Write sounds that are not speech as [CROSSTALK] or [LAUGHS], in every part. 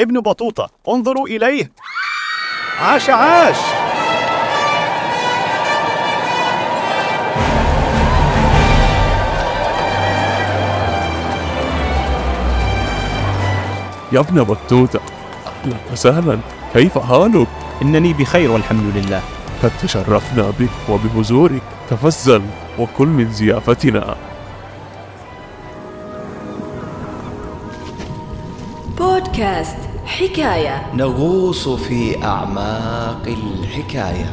ابن بطوطة. انظروا إليه. عاش عاش. يا ابن بطوطة. أهلا وسهلا. كيف حالك؟ إنني بخير والحمد لله. قد تشرفنا بك وبحضورك. تفضل وكل من ضيافتنا. بودكاست حكاية. نغوص في أعماق الحكاية.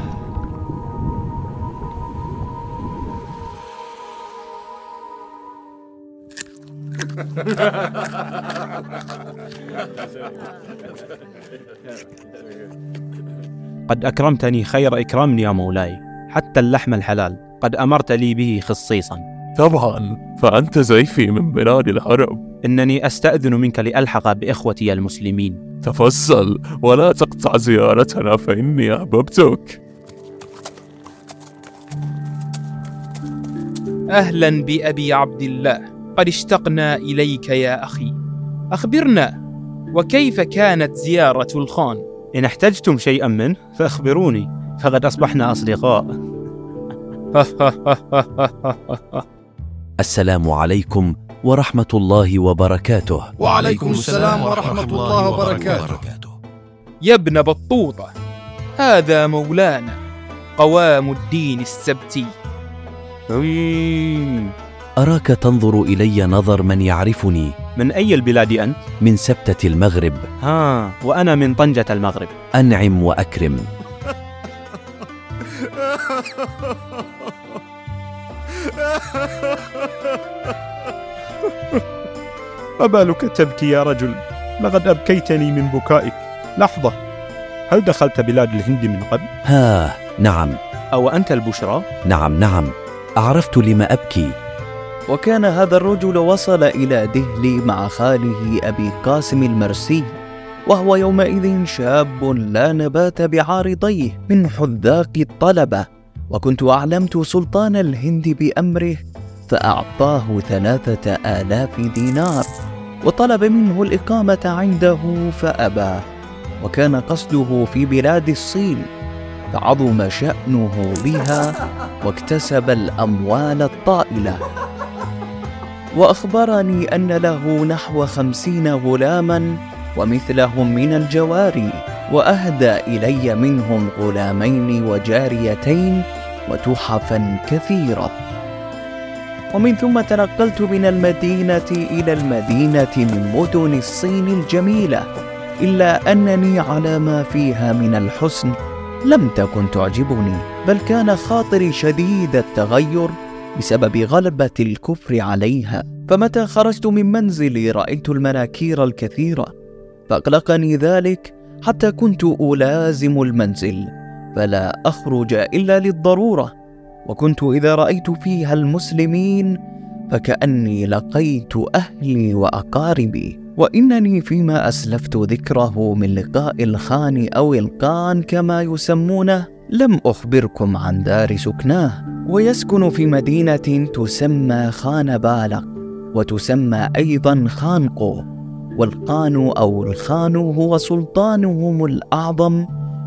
قد أكرمتني خير إكرام يا مولاي حتى اللحم الحلال قد أمرت لي به خصيصا. طبعا فأنت زيفي من بلاد العرب. إنني أستأذن منك لألحق بإخوتي المسلمين. تفضل ولا تقطع زيارتنا فإني أحببتك. أهلا بأبي عبد الله. قد اشتقنا إليك يا أخي. أخبرنا وكيف كانت زيارة الخان؟ إن احتجتم شيئا منه فأخبروني فقد أصبحنا أصدقاء. [LAUGHS] السلام عليكم ورحمة الله وبركاته. وعليكم السلام ورحمة الله وبركاته. يا ابن بطوطة هذا مولانا قوام الدين السبتي. أراك تنظر إلي نظر من يعرفني؟ من أي البلاد أنت؟ من سبتة المغرب. ها وأنا من طنجة المغرب. أنعم وأكرم. [LAUGHS] [LAUGHS] ما بالك تبكي يا رجل؟ لقد أبكيتني من بكائك. لحظة. هل دخلت بلاد الهند من قبل؟ ها نعم. أو أنت البشرى؟ نعم نعم. عرفت لما أبكي. وكان هذا الرجل وصل إلى دهلي مع خاله أبي قاسم المرسي وهو يومئذ شاب لا نبات بعارضيه من حذاق الطلبة. وكنت أعلمت سلطان الهند بأمره فأعطاه ثلاثة آلاف دينار وطلب منه الإقامة عنده فأبى وكان قصده في بلاد الصين فعظم شأنه بها واكتسب الأموال الطائلة. وأخبرني أن له نحو خمسين غلاما ومثلهم من الجواري. وأهدى إلي منهم غلامين وجاريتين وتحفا كثيرة ومن ثم تنقلت من المدينة إلى المدينة من مدن الصين الجميلة إلا أنني على ما فيها من الحسن لم تكن تعجبني بل كان خاطري شديد التغير بسبب غلبة الكفر عليها. فمتى خرجت من منزلي رأيت المناكير الكثيرة فأقلقني ذلك حتى كنت ألازم المنزل فلا أخرج إلا للضرورة. وكنت إذا رأيت فيها المسلمين فكأني لقيت أهلي وأقاربي. وإنني فيما أسلفت ذكره من لقاء الخان أو القان كما يسمونه لم أخبركم عن دار سكناه. ويسكن في مدينة تسمى خان بالق وتسمى أيضا خانقو والقان أو الخان هو سلطانهم الأعظم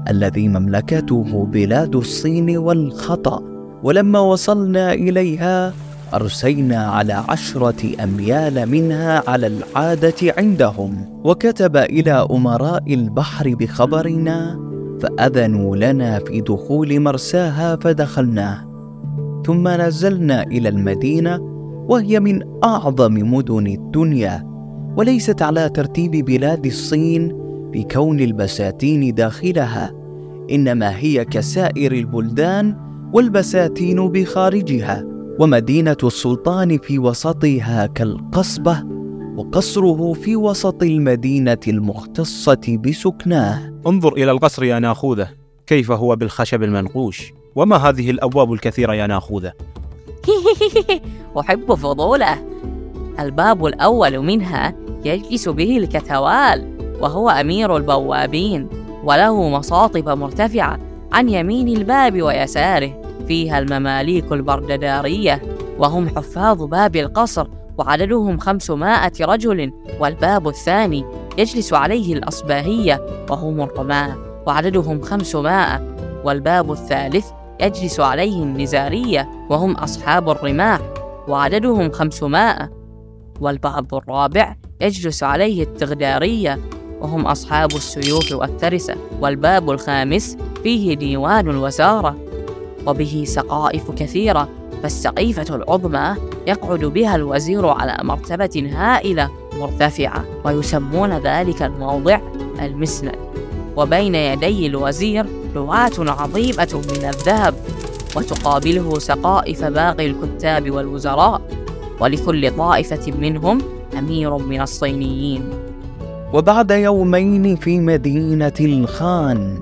الذي مملكته بلاد الصين والخطأ. ولما وصلنا إليها أرسينا على عشرة أميال منها على العادة عندهم. وكتب إلى أمراء البحر بخبرنا فأذنوا لنا في دخول مرساها فدخلناه ثم نزلنا إلى المدينة وهي من أعظم مدن الدنيا. وليست على ترتيب بلاد الصين بكون البساتين داخلها إنما هي كسائر البلدان والبساتين بخارجها ومدينة السلطان في وسطها كالقصبة وقصره في وسط المدينة المختصة بسكناه. انظر إلى القصر يا ناخوذة كيف هو بالخشب المنقوش وما هذه الأبواب الكثيرة يا ناخوذة؟ [LAUGHS] أحب فضوله. الباب الأول منها يجلس به الكتوال وهو أمير البوابين وله مصاطب مرتفعة عن يمين الباب ويساره فيها المماليك البرددارية وهم حفاظ باب القصر وعددهم خمسمائة رجل والباب الثاني يجلس عليه الأصباهية وهم الرماة وعددهم خمسمائة والباب الثالث يجلس عليه النزارية وهم أصحاب الرماح وعددهم خمسمائة والباب الرابع يجلس عليه التغدارية وهم أصحاب السيوف والترسة والباب الخامس فيه ديوان الوزارة وبه سقائف كثيرة فالسقيفة العظمى يقعد بها الوزير على مرتبة هائلة مرتفعة ويسمون ذلك الموضع المسند. وبين يدي الوزير رواة عظيمة من الذهب وتقابله سقائف باقي الكتاب والوزراء. ولكل طائفة منهم أمير من الصينيين. وبعد يومين في مدينة الخان.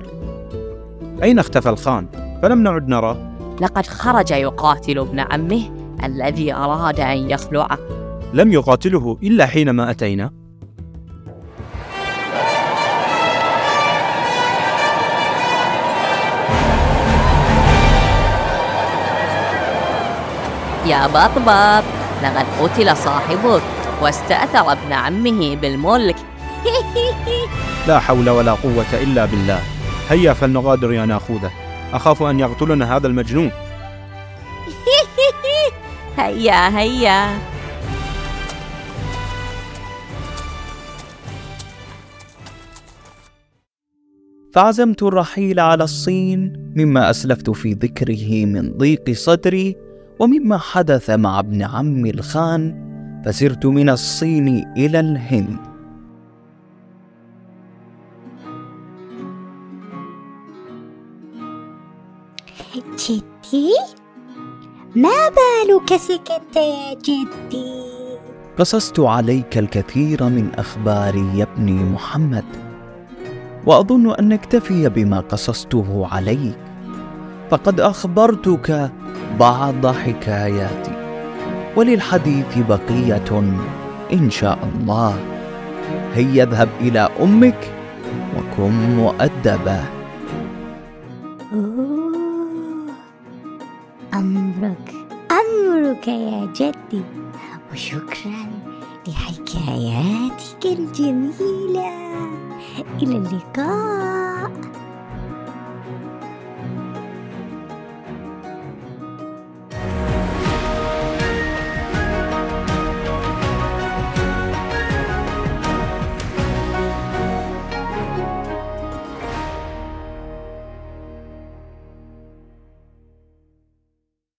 أين اختفى الخان؟ فلم نعد نراه. لقد خرج يقاتل ابن عمه الذي أراد أن يخلعه. لم يقاتله إلا حينما أتينا. يا بطبط لقد قتل صاحبك. واستأثر ابن عمه بالملك. لا حول ولا قوة إلا بالله. هيا فلنغادر يا ناخوذة. أخاف أن يقتلنا هذا المجنون. هيا هيا. فعزمت الرحيل على الصين مما أسلفت في ذكره من ضيق صدري ومما حدث مع ابن عمي الخان فسرت من الصين إلى الهند. جدي ما بالك سكت يا جدي؟ قصصت عليك الكثير من اخباري يا ابني محمد وأظن أن نكتفي بما قصصته عليك. فقد أخبرتك بعض حكاياتي. وللحديث بقية إن شاء الله. هيا اذهب إلى أمك وكن مؤدبا أوه. أمرك أمرك يا جدي وشكرا لحكاياتك الجميلة. إلى اللقاء.